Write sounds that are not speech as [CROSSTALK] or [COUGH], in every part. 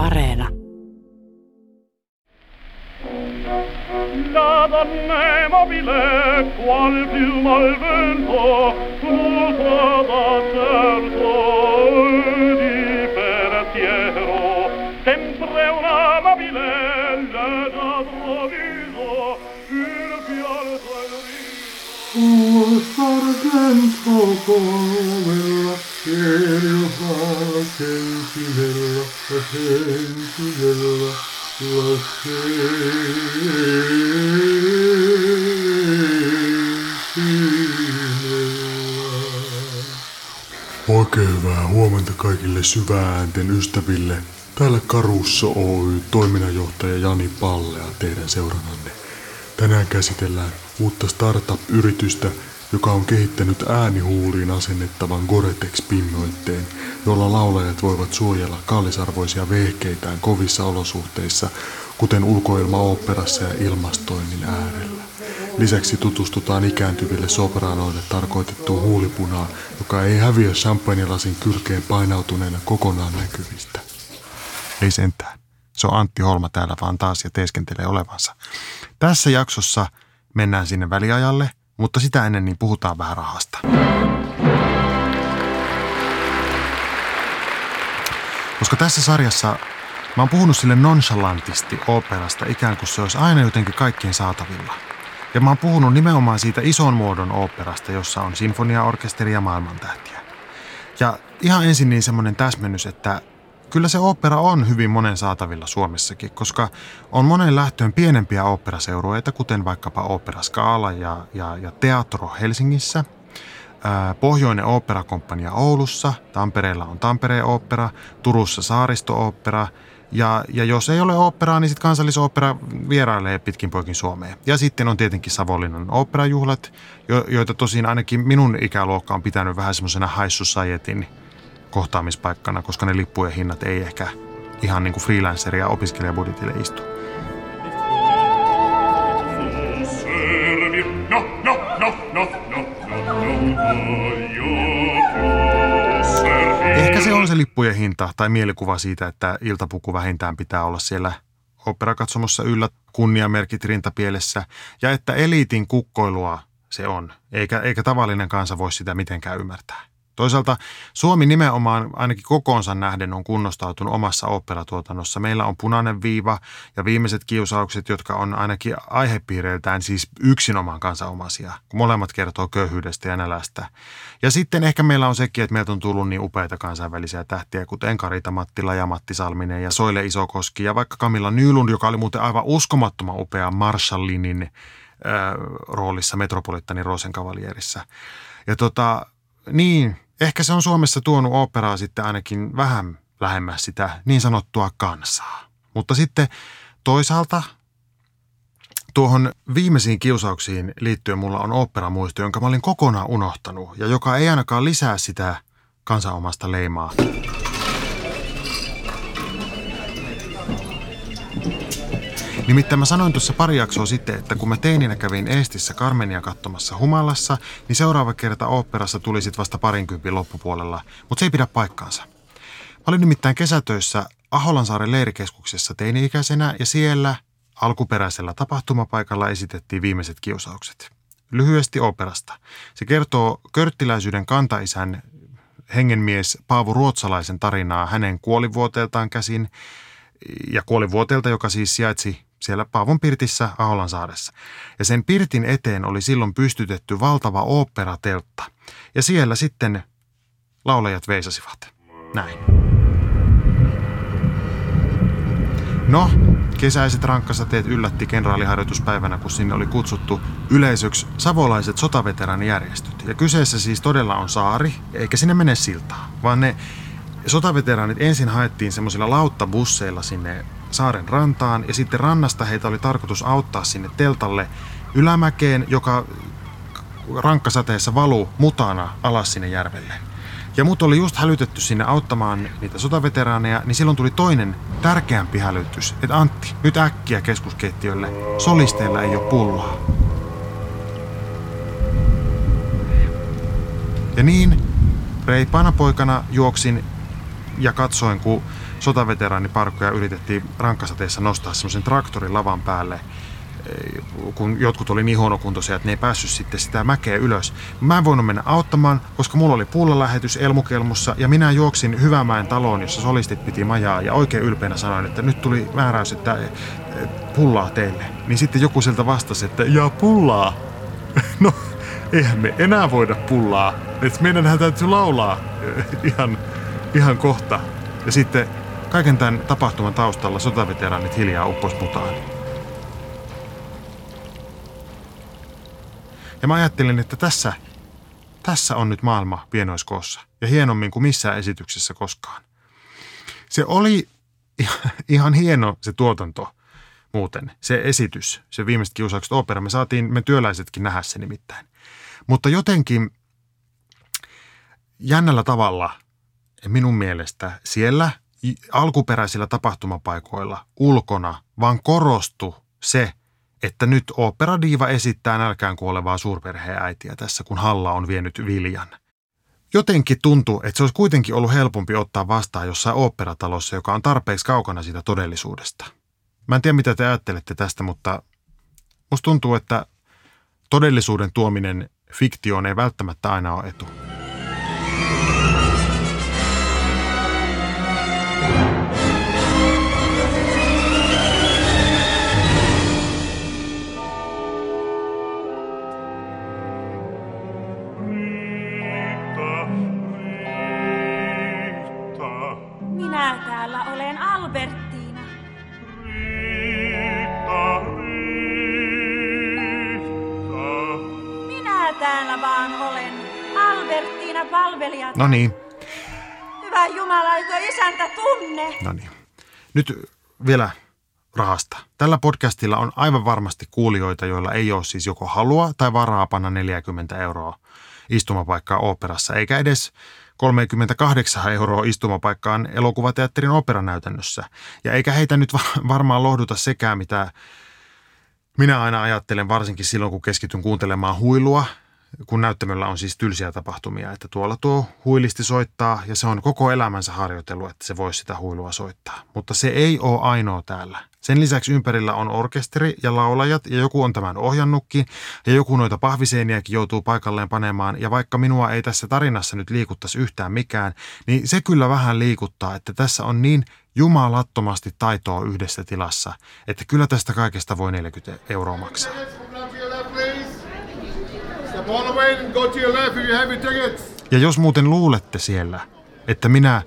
Areena. La donna mobile, qual piuma al vento, tutta da certo di pensiero, sempre una mobile, le da proviso, il fialco al riso. Oh, sargento povera, Oikein hyvää huomenta kaikille syväänten ystäville. Täällä Karusso Oy, toiminnanjohtaja Jani Pallea teidän seurannanne. Tänään käsitellään uutta startup-yritystä, joka on kehittänyt äänihuuliin asennettavan Goretex-pinnoitteen, jolla laulajat voivat suojella kallisarvoisia vehkeitään kovissa olosuhteissa, kuten ulkoilmaoopperassa ja ilmastoinnin äärellä. Lisäksi tutustutaan ikääntyville sopranoille tarkoitettuun huulipunaan, joka ei häviä champagnelasin kylkeen painautuneena kokonaan näkyvistä. Ei sentään. Se on Antti Holma täällä vaan taas ja teeskentelee olevansa. Tässä jaksossa mennään sinne väliajalle – mutta sitä ennen niin puhutaan vähän rahasta. Koska tässä sarjassa mä oon puhunut sille nonchalantisti operasta ikään kuin se olisi aina jotenkin kaikkien saatavilla. Ja mä oon puhunut nimenomaan siitä ison muodon operasta, jossa on sinfoniaorkesteri ja maailmantähtiä. Ja ihan ensin niin semmoinen täsmennys, että Kyllä se opera on hyvin monen saatavilla Suomessakin, koska on monen lähtöön pienempiä operaseurueita, kuten vaikkapa Opera Scala ja, ja, ja Teatro Helsingissä, Pohjoinen operakomppania Oulussa, Tampereella on Tampereen opera, Turussa Saaristo-opera ja, ja jos ei ole operaa, niin sitten kansallisopera vierailee pitkin poikin Suomeen. Ja sitten on tietenkin Savonlinnan operajuhlat, jo, joita tosin ainakin minun ikäluokka on pitänyt vähän semmoisena high societyn kohtaamispaikkana, koska ne lippujen hinnat ei ehkä ihan niin kuin freelancer- ja opiskelijabudjetille istu. Ehkä se on se lippujen hinta tai mielikuva siitä, että iltapuku vähintään pitää olla siellä operakatsomossa yllä kunniamerkit rintapielessä ja että eliitin kukkoilua se on, eikä, eikä tavallinen kansa voi sitä mitenkään ymmärtää. Toisaalta Suomi nimenomaan ainakin kokoonsa nähden on kunnostautunut omassa operatuotannossa. Meillä on punainen viiva ja viimeiset kiusaukset, jotka on ainakin aihepiireiltään siis yksinomaan kansanomaisia, molemmat kertoo köyhyydestä ja nälästä. Ja sitten ehkä meillä on sekin, että meiltä on tullut niin upeita kansainvälisiä tähtiä, kuten Karita Mattila ja Matti Salminen ja Soile Isokoski ja vaikka Kamilla Nylund, joka oli muuten aivan uskomattoman upea Marshallinin äh, roolissa Metropolittanin Rosenkavalierissa. Ja tota, niin, ehkä se on Suomessa tuonut operaa sitten ainakin vähän lähemmäs sitä niin sanottua kansaa. Mutta sitten toisaalta tuohon viimeisiin kiusauksiin liittyen mulla on operamuisto, jonka mä olin kokonaan unohtanut ja joka ei ainakaan lisää sitä kansanomasta leimaa. Nimittäin mä sanoin tuossa pari jaksoa sitten, että kun mä teininä kävin Eestissä Carmenia katsomassa Humalassa, niin seuraava kerta oopperassa tuli sit vasta parinkympin loppupuolella, mutta se ei pidä paikkaansa. Mä olin nimittäin kesätöissä Aholansaaren leirikeskuksessa teini-ikäisenä ja siellä alkuperäisellä tapahtumapaikalla esitettiin viimeiset kiusaukset. Lyhyesti operasta. Se kertoo körttiläisyyden kantaisän hengenmies Paavo Ruotsalaisen tarinaa hänen kuolivuoteeltaan käsin ja kuolivuoteelta, joka siis sijaitsi siellä Paavon pirtissä Aholansaaressa. Ja sen pirtin eteen oli silloin pystytetty valtava oopperateltta. Ja siellä sitten laulajat veisasivat. Näin. No, kesäiset rankkasateet yllätti kenraaliharjoituspäivänä, kun sinne oli kutsuttu yleisöksi savolaiset sotaveteranijärjestöt. Ja kyseessä siis todella on saari, eikä sinne mene siltaa, vaan ne sotaveteraanit ensin haettiin semmoisilla lauttabusseilla sinne saaren rantaan ja sitten rannasta heitä oli tarkoitus auttaa sinne teltalle ylämäkeen, joka rankkasateessa valuu mutana alas sinne järvelle. Ja mut oli just hälytetty sinne auttamaan niitä sotaveteraaneja, niin silloin tuli toinen tärkeämpi hälytys, että Antti, nyt äkkiä keskuskeittiölle, solisteilla ei ole pullaa. Ja niin, reipaana poikana juoksin ja katsoin, kun sotaveteraaniparkkoja yritettiin rankkasateessa nostaa semmoisen traktorin lavan päälle – kun jotkut oli niin huonokuntoisia, että ne ei päässyt sitten sitä mäkeä ylös. Mä en voinut mennä auttamaan, koska mulla oli pullalähetys Elmukelmussa ja minä juoksin Hyvämäen taloon, jossa solistit piti majaa ja oikein ylpeänä sanoin, että nyt tuli määräys, että pullaa teille. Niin sitten joku sieltä vastasi, että ja pullaa. [LAUGHS] No, eihän me enää voida pullaa. Että meidän täytyy laulaa ihan, ihan kohta. Ja sitten kaiken tämän tapahtuman taustalla sotaveteraanit hiljaa uppos mutaan. Ja mä ajattelin, että tässä, tässä on nyt maailma pienoiskoossa ja hienommin kuin missään esityksessä koskaan. Se oli [LAUGHS] ihan hieno se tuotanto muuten, se esitys, se viimeiset kiusaukset opera. Me saatiin me työläisetkin nähdä se nimittäin. Mutta jotenkin jännällä tavalla minun mielestä siellä alkuperäisillä tapahtumapaikoilla ulkona vaan korostu se, että nyt operadiiva esittää nälkään kuolevaa suurperheäitiä tässä, kun Halla on vienyt viljan. Jotenkin tuntuu, että se olisi kuitenkin ollut helpompi ottaa vastaan jossain oopperatalossa, joka on tarpeeksi kaukana siitä todellisuudesta. Mä en tiedä, mitä te ajattelette tästä, mutta musta tuntuu, että todellisuuden tuominen fiktioon ei välttämättä aina ole etu. Palvelijat. No niin. Hyvä Jumala, eikö isäntä tunne? No niin. Nyt vielä rahasta. Tällä podcastilla on aivan varmasti kuulijoita, joilla ei ole siis joko halua tai varaa panna 40 euroa istumapaikkaa operassa, eikä edes 38 euroa istumapaikkaan elokuvateatterin operanäytännössä. Ja eikä heitä nyt varmaan lohduta sekään, mitä minä aina ajattelen, varsinkin silloin kun keskityn kuuntelemaan huilua kun näyttämöllä on siis tylsiä tapahtumia, että tuolla tuo huilisti soittaa ja se on koko elämänsä harjoitellut, että se voisi sitä huilua soittaa. Mutta se ei ole ainoa täällä. Sen lisäksi ympärillä on orkesteri ja laulajat ja joku on tämän ohjannutkin ja joku noita pahviseeniäkin joutuu paikalleen panemaan ja vaikka minua ei tässä tarinassa nyt liikuttaisi yhtään mikään, niin se kyllä vähän liikuttaa, että tässä on niin jumalattomasti taitoa yhdessä tilassa, että kyllä tästä kaikesta voi 40 euroa maksaa. Ja jos muuten luulette siellä, että minä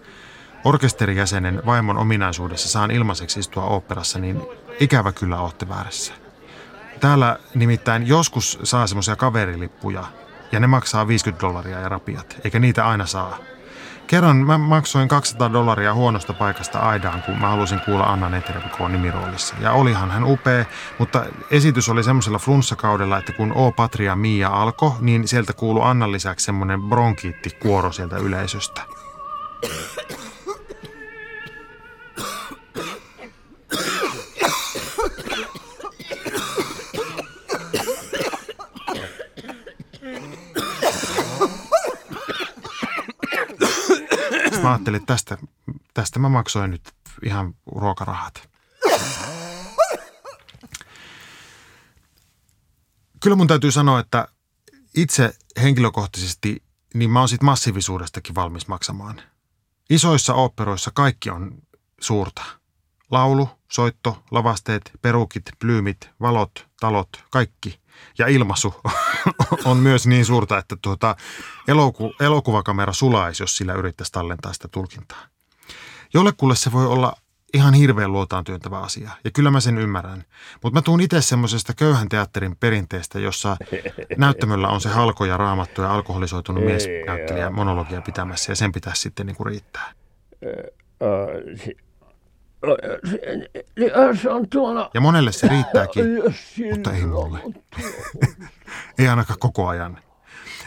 orkesterijäsenen vaimon ominaisuudessa saan ilmaiseksi istua oopperassa, niin ikävä kyllä olette väärässä. Täällä nimittäin joskus saa semmoisia kaverilippuja, ja ne maksaa 50 dollaria ja rapiat, eikä niitä aina saa. Kerran mä maksoin 200 dollaria huonosta paikasta Aidaan, kun mä halusin kuulla Anna Netervikoon nimiroolissa. Ja olihan hän upea, mutta esitys oli semmoisella flunssakaudella, että kun O Patria Mia alkoi, niin sieltä kuului Annan lisäksi semmoinen bronkiittikuoro sieltä yleisöstä. Mä ajattelin, että tästä, tästä mä maksoin nyt ihan ruokarahat. Kyllä mun täytyy sanoa, että itse henkilökohtaisesti, niin mä oon sit massiivisuudestakin valmis maksamaan. Isoissa oopperoissa kaikki on suurta. Laulu, soitto, lavasteet, perukit, plyymit, valot, talot, kaikki. Ja ilmaisu [LAUGHS] on myös niin suurta, että tuota, eloku, elokuvakamera sulaisi, jos sillä yrittäisi tallentaa sitä tulkintaa. Jollekulle se voi olla ihan hirveän luotaan työntävä asia, ja kyllä mä sen ymmärrän. Mutta mä tuun itse semmoisesta köyhän teatterin perinteestä, jossa näyttämöllä on se halko ja raamattu ja alkoholisoitunut miesnäyttelijä monologia pitämässä, ja sen pitäisi sitten niin kuin riittää. Ja monelle se riittääkin, mutta ei mulle. ei ainakaan koko ajan.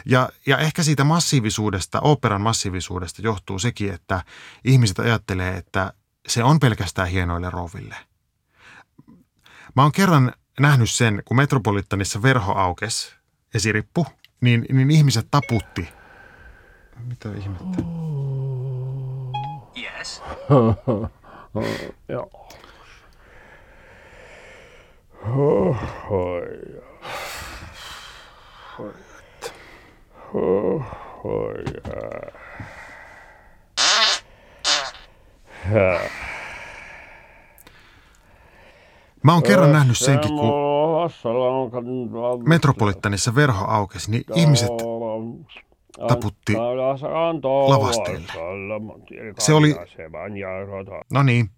Ja, ja ehkä siitä massiivisuudesta, operan massiivisuudesta johtuu sekin, että ihmiset ajattelee, että se on pelkästään hienoille rouville. Mä oon kerran nähnyt sen, kun Metropolitanissa verho aukes, esirippu, niin, niin ihmiset taputti. Mitä ihmettä? Yes. Oi. Äh. Mä oon kerran nähnyt senkin, kun Metropolitanissa verho aukesi, niin ihmiset taputti lavasteelle. Se oli, no niin,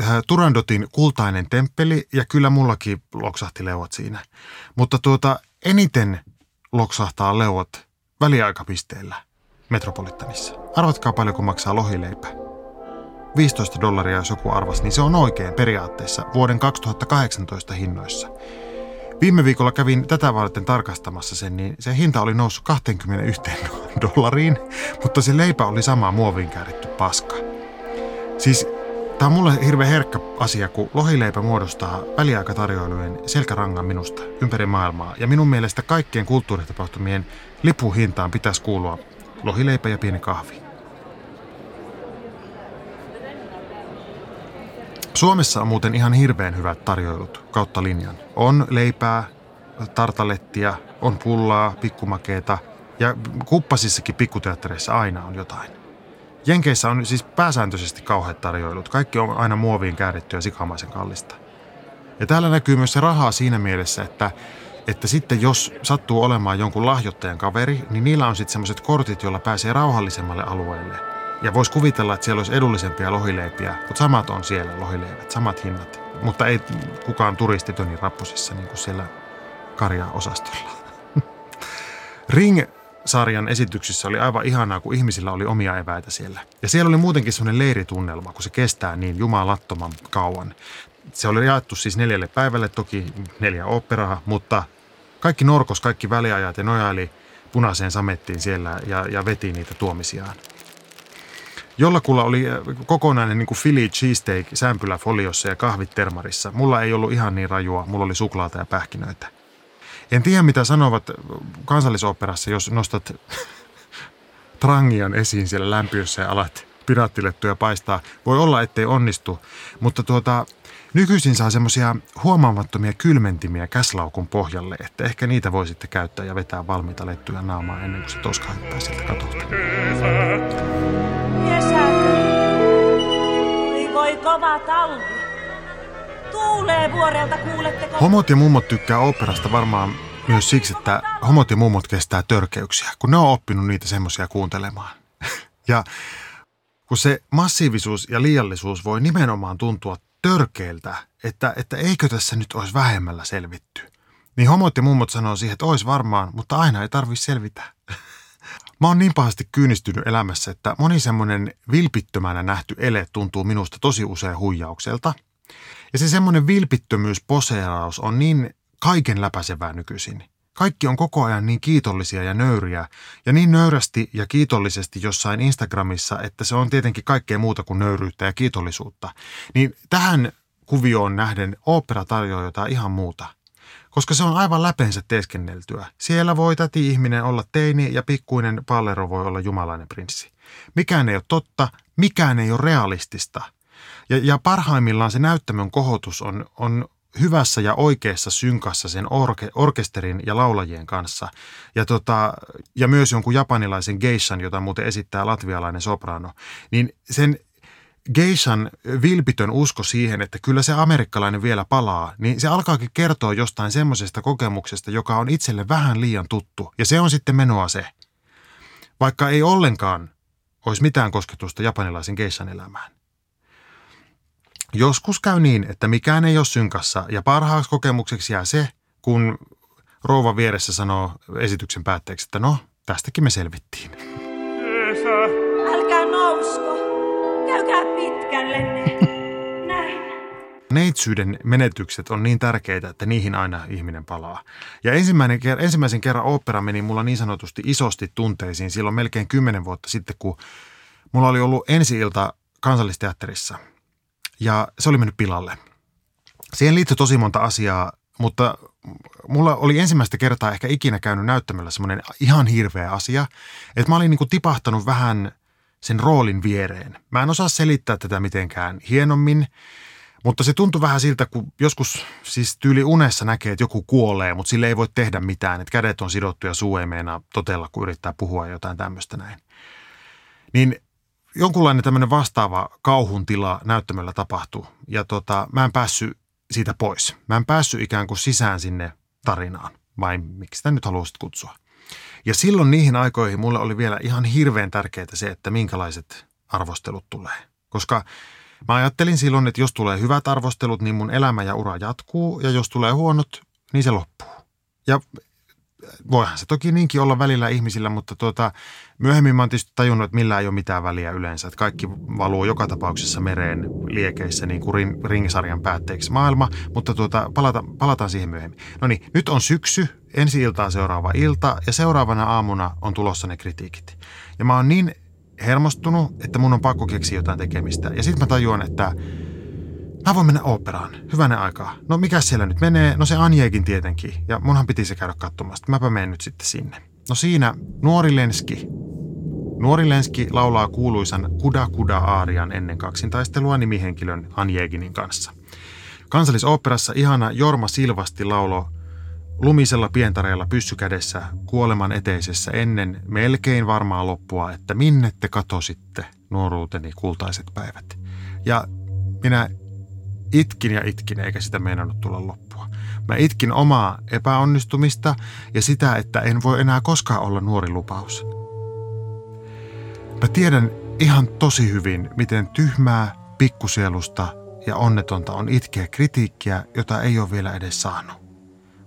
Äh, Turandotin kultainen temppeli ja kyllä mullakin loksahti leuat siinä. Mutta tuota, eniten loksahtaa leuat väliaikapisteellä Metropolitanissa. Arvatkaa paljonko maksaa lohileipä. 15 dollaria, jos joku arvas, niin se on oikein periaatteessa vuoden 2018 hinnoissa. Viime viikolla kävin tätä varten tarkastamassa sen, niin se hinta oli noussut 21 [LAUGHS] dollariin, mutta se leipä oli sama muoviin kääritty paska. Siis Tämä on mulle hirveän herkkä asia, kun lohileipä muodostaa väliaikatarjoilujen selkärangan minusta ympäri maailmaa. Ja minun mielestä kaikkien kulttuuritapahtumien lipuhintaan pitäisi kuulua lohileipä ja pieni kahvi. Suomessa on muuten ihan hirveän hyvät tarjoilut kautta linjan. On leipää, tartalettia, on pullaa, pikkumakeeta ja kuppasissakin pikkuteattereissa aina on jotain. Jenkeissä on siis pääsääntöisesti kauheat tarjoilut. Kaikki on aina muoviin kääritty ja sikamaisen kallista. Ja täällä näkyy myös se rahaa siinä mielessä, että, että sitten jos sattuu olemaan jonkun lahjoittajan kaveri, niin niillä on sitten semmoiset kortit, joilla pääsee rauhallisemmalle alueelle. Ja voisi kuvitella, että siellä olisi edullisempia lohileipiä, mutta samat on siellä lohileivät, samat hinnat. Mutta ei kukaan turistitöni rappusissa niin kuin siellä karja-osastolla. [LAUGHS] Ring sarjan esityksissä oli aivan ihanaa, kun ihmisillä oli omia eväitä siellä. Ja siellä oli muutenkin sellainen leiritunnelma, kun se kestää niin jumalattoman kauan. Se oli jaettu siis neljälle päivälle, toki neljä operaa, mutta kaikki norkos, kaikki väliajat ja nojaili punaiseen samettiin siellä ja, ja veti niitä tuomisiaan. Jollakulla oli äh, kokonainen niin kuin Philly cheesesteak sämpylä foliossa ja kahvit termarissa. Mulla ei ollut ihan niin rajua, mulla oli suklaata ja pähkinöitä. En tiedä, mitä sanovat kansallisoperassa, jos nostat [LAUGHS] trangian esiin siellä lämpiössä ja alat piraattilettuja paistaa. Voi olla, ettei onnistu, mutta tuota, nykyisin saa semmoisia huomaamattomia kylmentimiä käslaukun pohjalle, että ehkä niitä voi sitten käyttää ja vetää valmiita lettuja naamaa ennen kuin se toska sieltä katolta. Kova talvi. Tuulee vuorelta, kuuletteko? Homot ja mummot tykkää operasta varmaan myös siksi, että homot ja mummot kestää törkeyksiä, kun ne on oppinut niitä semmoisia kuuntelemaan. [LAUGHS] ja kun se massiivisuus ja liiallisuus voi nimenomaan tuntua törkeältä, että, että eikö tässä nyt olisi vähemmällä selvitty. Niin homot ja mummot sanoo siihen, että olisi varmaan, mutta aina ei tarvi selvitä. [LAUGHS] Mä oon niin pahasti kyynistynyt elämässä, että moni semmoinen vilpittömänä nähty ele tuntuu minusta tosi usein huijaukselta – ja se semmoinen vilpittömyys, poseeraus on niin kaiken läpäisevää nykyisin. Kaikki on koko ajan niin kiitollisia ja nöyriä ja niin nöyrästi ja kiitollisesti jossain Instagramissa, että se on tietenkin kaikkea muuta kuin nöyryyttä ja kiitollisuutta. Niin tähän kuvioon nähden opera tarjoaa jotain ihan muuta. Koska se on aivan läpensä teeskenneltyä. Siellä voi täti ihminen olla teini ja pikkuinen pallero voi olla jumalainen prinssi. Mikään ei ole totta, mikään ei ole realistista – ja, ja parhaimmillaan se näyttämön kohotus on, on hyvässä ja oikeassa synkassa sen orke, orkesterin ja laulajien kanssa. Ja, tota, ja myös jonkun japanilaisen geishan, jota muuten esittää latvialainen soprano. Niin sen geishan vilpitön usko siihen, että kyllä se amerikkalainen vielä palaa, niin se alkaakin kertoa jostain semmoisesta kokemuksesta, joka on itselle vähän liian tuttu. Ja se on sitten menoa se. Vaikka ei ollenkaan olisi mitään kosketusta japanilaisen geishan elämään. Joskus käy niin, että mikään ei ole synkassa ja parhaaksi kokemukseksi jää se, kun rouva vieressä sanoo esityksen päätteeksi, että no, tästäkin me selvittiin. Älkää Neitsyyden menetykset on niin tärkeitä, että niihin aina ihminen palaa. Ja ensimmäinen, ensimmäisen kerran opera meni mulla niin sanotusti isosti tunteisiin silloin melkein kymmenen vuotta sitten, kun mulla oli ollut ensi ilta kansallisteatterissa – ja se oli mennyt pilalle. Siihen liittyy tosi monta asiaa, mutta mulla oli ensimmäistä kertaa ehkä ikinä käynyt näyttämällä semmoinen ihan hirveä asia, että mä olin niin kuin tipahtanut vähän sen roolin viereen. Mä en osaa selittää tätä mitenkään hienommin, mutta se tuntui vähän siltä, kun joskus siis tyyli unessa näkee, että joku kuolee, mutta sille ei voi tehdä mitään, että kädet on sidottu ja suu ei meinaa totella, kun yrittää puhua jotain tämmöistä näin. Niin jonkunlainen tämmöinen vastaava kauhun tila näyttämöllä tapahtui ja tota, mä en päässyt siitä pois. Mä en päässyt ikään kuin sisään sinne tarinaan, vai miksi sitä nyt haluaisit kutsua. Ja silloin niihin aikoihin mulle oli vielä ihan hirveän tärkeää se, että minkälaiset arvostelut tulee. Koska mä ajattelin silloin, että jos tulee hyvät arvostelut, niin mun elämä ja ura jatkuu, ja jos tulee huonot, niin se loppuu. Ja voihan se toki niinkin olla välillä ihmisillä, mutta tuota, myöhemmin mä oon tietysti tajunnut, että millään ei ole mitään väliä yleensä. Että kaikki valuu joka tapauksessa mereen liekeissä niin kuin ring, ringsarjan päätteeksi maailma, mutta tuota, palata, palataan siihen myöhemmin. No niin, nyt on syksy, ensi iltaa seuraava ilta ja seuraavana aamuna on tulossa ne kritiikit. Ja mä oon niin hermostunut, että mun on pakko keksiä jotain tekemistä. Ja sitten mä tajuan, että Mä voin mennä operaan. Hyvänen aikaa. No mikä siellä nyt menee? No se Anjeekin tietenkin. Ja munhan piti se käydä katsomassa. Mäpä menen nyt sitten sinne. No siinä nuori Lenski. Nuori Lenski laulaa kuuluisan Kuda Kuda Aarian ennen kaksintaistelua nimihenkilön Anjeeginin kanssa. Kansallisoopperassa ihana Jorma Silvasti laulo lumisella pientareella pyssykädessä kuoleman eteisessä ennen melkein varmaa loppua, että minne te katositte nuoruuteni kultaiset päivät. Ja minä itkin ja itkin, eikä sitä meinannut tulla loppua. Mä itkin omaa epäonnistumista ja sitä, että en voi enää koskaan olla nuori lupaus. Mä tiedän ihan tosi hyvin, miten tyhmää, pikkusielusta ja onnetonta on itkeä kritiikkiä, jota ei ole vielä edes saanut.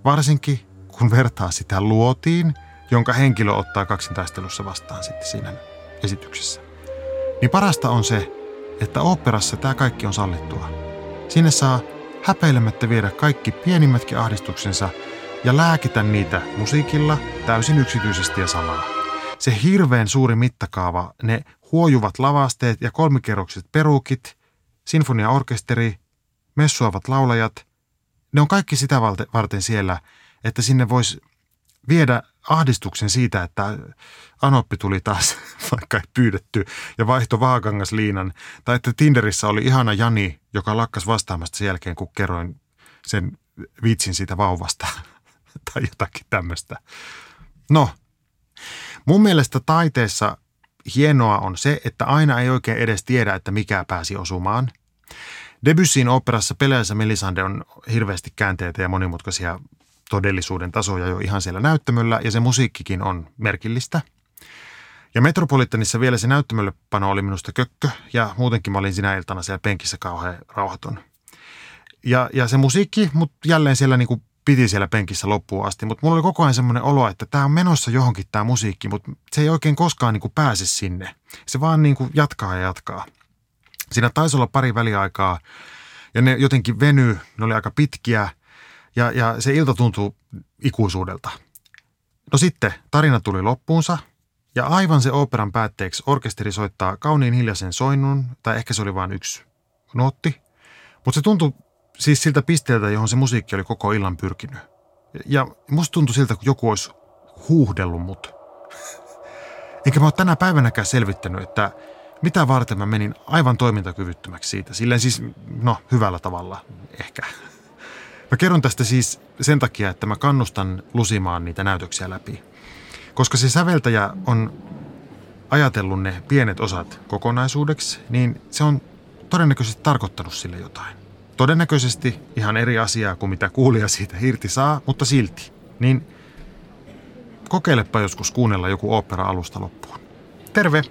Varsinkin, kun vertaa sitä luotiin, jonka henkilö ottaa kaksintaistelussa vastaan sitten siinä esityksessä. Niin parasta on se, että oopperassa tämä kaikki on sallittua. Sinne saa häpeilemättä viedä kaikki pienimmätkin ahdistuksensa ja lääkitä niitä musiikilla täysin yksityisesti ja salaa. Se hirveän suuri mittakaava, ne huojuvat lavasteet ja kolmikerrokset perukit, sinfoniaorkesteri, messuavat laulajat, ne on kaikki sitä varten siellä, että sinne voisi viedä ahdistuksen siitä, että Anoppi tuli taas, [LAUGHS] vaikka ei pyydetty, ja vaihto Vaakangas liinan. Tai että Tinderissä oli ihana Jani, joka lakkas vastaamasta sen jälkeen, kun kerroin sen vitsin siitä vauvasta. [LAUGHS] tai jotakin tämmöistä. No, mun mielestä taiteessa hienoa on se, että aina ei oikein edes tiedä, että mikä pääsi osumaan. Debussyin operassa Peleässä Melisande on hirveästi käänteitä ja monimutkaisia todellisuuden tasoja jo ihan siellä näyttämöllä ja se musiikkikin on merkillistä. Ja Metropolitanissa vielä se näyttämöllepano oli minusta kökkö ja muutenkin mä olin sinä iltana siellä penkissä kauhean rauhaton. Ja, ja se musiikki, mutta jälleen siellä niin kuin piti siellä penkissä loppuun asti, mutta mulla oli koko ajan semmoinen olo, että tämä on menossa johonkin tämä musiikki, mutta se ei oikein koskaan niin kuin pääse sinne. Se vaan niin kuin jatkaa ja jatkaa. Siinä taisi olla pari väliaikaa ja ne jotenkin veny, ne oli aika pitkiä – ja, ja se ilta tuntuu ikuisuudelta. No sitten tarina tuli loppuunsa ja aivan se operan päätteeksi orkesteri soittaa kauniin hiljaisen soinnun, tai ehkä se oli vain yksi nootti. Mutta se tuntui siis siltä pisteeltä, johon se musiikki oli koko illan pyrkinyt. Ja musta tuntui siltä, kun joku olisi huuhdellut mut. Enkä mä ole tänä päivänäkään selvittänyt, että mitä varten mä menin aivan toimintakyvyttömäksi siitä. Silleen siis, no, hyvällä tavalla ehkä. Mä kerron tästä siis sen takia, että mä kannustan lusimaan niitä näytöksiä läpi. Koska se säveltäjä on ajatellut ne pienet osat kokonaisuudeksi, niin se on todennäköisesti tarkoittanut sille jotain. Todennäköisesti ihan eri asiaa kuin mitä kuulija siitä irti saa, mutta silti. Niin kokeilepa joskus kuunnella joku opera alusta loppuun. Terve!